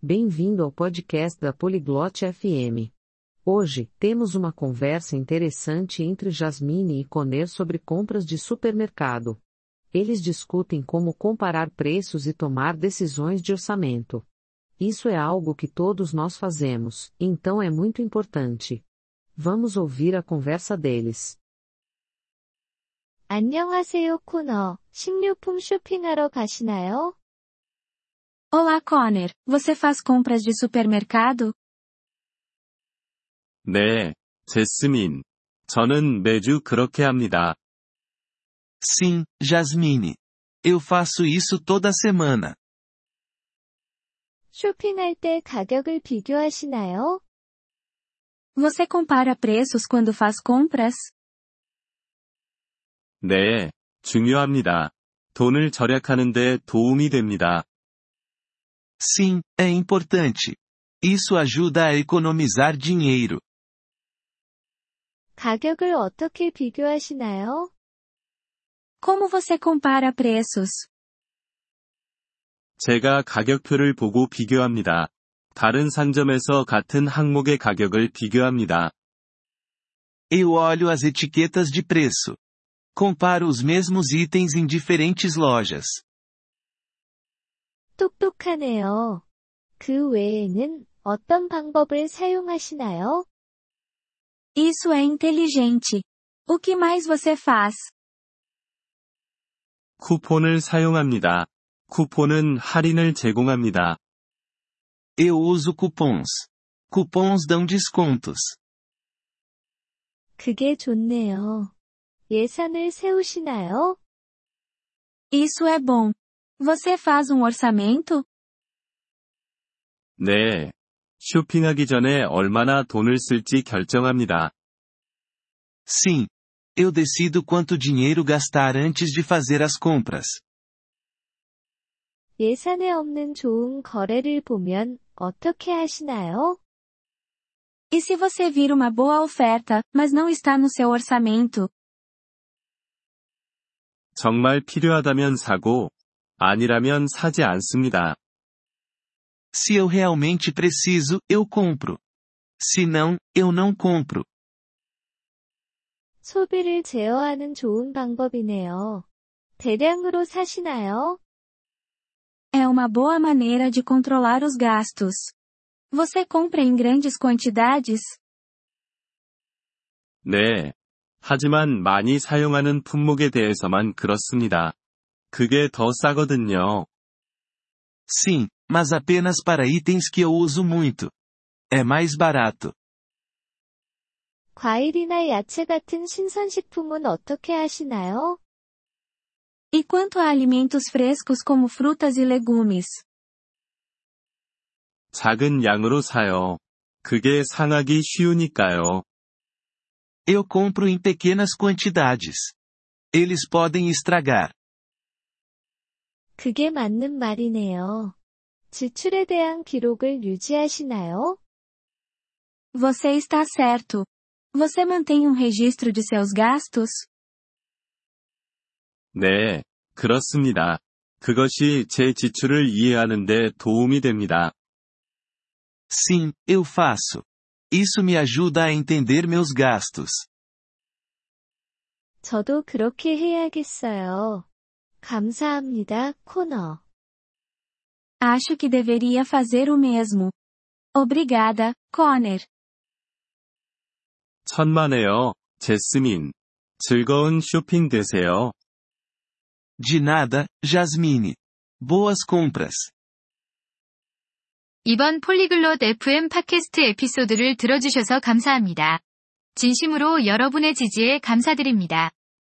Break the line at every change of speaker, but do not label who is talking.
Bem-vindo ao podcast da Poliglote FM. Hoje, temos uma conversa interessante entre Jasmine e Conner sobre compras de supermercado. Eles discutem como comparar preços e tomar decisões de orçamento. Isso é algo que todos nós fazemos, então é muito importante. Vamos ouvir a conversa deles.
안녕하세요, 코너. 식료품 쇼핑하러 가시나요?
Olá, Conner. Você faz compras de supermercado?
네, 제스민. 저는 매주 그렇게 합니다.
Sim, Jasmine. Eu faço isso toda semana.
쇼핑할 때 가격을 비교하시나요?
Você compara preços quando faz compras?
네, 중요합니다. 돈을 절약하는데 도움이 됩니다.
Sim, é importante. Isso ajuda a economizar dinheiro.
가격을 어떻게 비교하시나요?
Como você compara preços?
제가 가격표를 보고 비교합니다. 다른 상점에서 같은 항목의 가격을 비교합니다.
Eu olho as etiquetas de preço. Comparo os mesmos itens em diferentes lojas.
똑똑하네요. 그 외에는 어떤 방법을 사용하시나요?
Isso é inteligente. O que mais você faz?
쿠폰을 사용합니다. 쿠폰은 할인을 제공합니다.
Eu uso cupons. Cupons dão descontos.
그게 좋네요. 예산을 세우시나요?
Isso é bom. Você faz um orçamento?
네. 쇼핑하기 전에 얼마나 돈을 쓸지 결정합니다.
Sim. Eu decido quanto dinheiro gastar antes de fazer as compras.
예산에 없는 좋은 거래를 보면 어떻게 하시나요?
E se você vir uma boa oferta, mas não está no seu orçamento?
정말 필요하다면 사고, 아니라면 사지 않습니다.
Se eu realmente preciso, eu compro. Se não, eu não compro.
소비를 제어하는 좋은 방법이네요. 대량으로 사시나요?
É uma boa maneira de controlar os gastos. Você compra em grandes quantidades?
네. 하지만 많이 사용하는 품목에 대해서만 그렇습니다. 그게 더 싸거든요.
Sim, mas apenas para itens que eu uso muito. É mais barato.
과일이나 야채 같은 신선식품은 어떻게 하시나요?
E quanto a alimentos frescos como frutas e legumes?
작은 양으로 사요. 그게 상하기 쉬우니까요.
Eu compro em pequenas quantidades. Eles podem estragar.
그게 맞는 말이네요. 지출에 대한 기록을 유지하시나요?
Você está certo. Você mantém um registro de seus gastos?
네, 그렇습니다. 그것이 제 지출을 이해하는 데 도움이 됩니다.
Sim, eu faço. Isso me ajuda a entender meus gastos.
저도 그렇게 해야겠어요. 감사합니다, 코너.
Acho que deveria fazer o mesmo. Obrigada, Conner.
천만에요, 제스민. 즐거운 쇼핑 되세요.
De nada, Jasmine. Boas compras.
이번 폴리글롯 FM 팟캐스트 에피소드를 들어주셔서 감사합니다. 진심으로 여러분의 지지에 감사드립니다.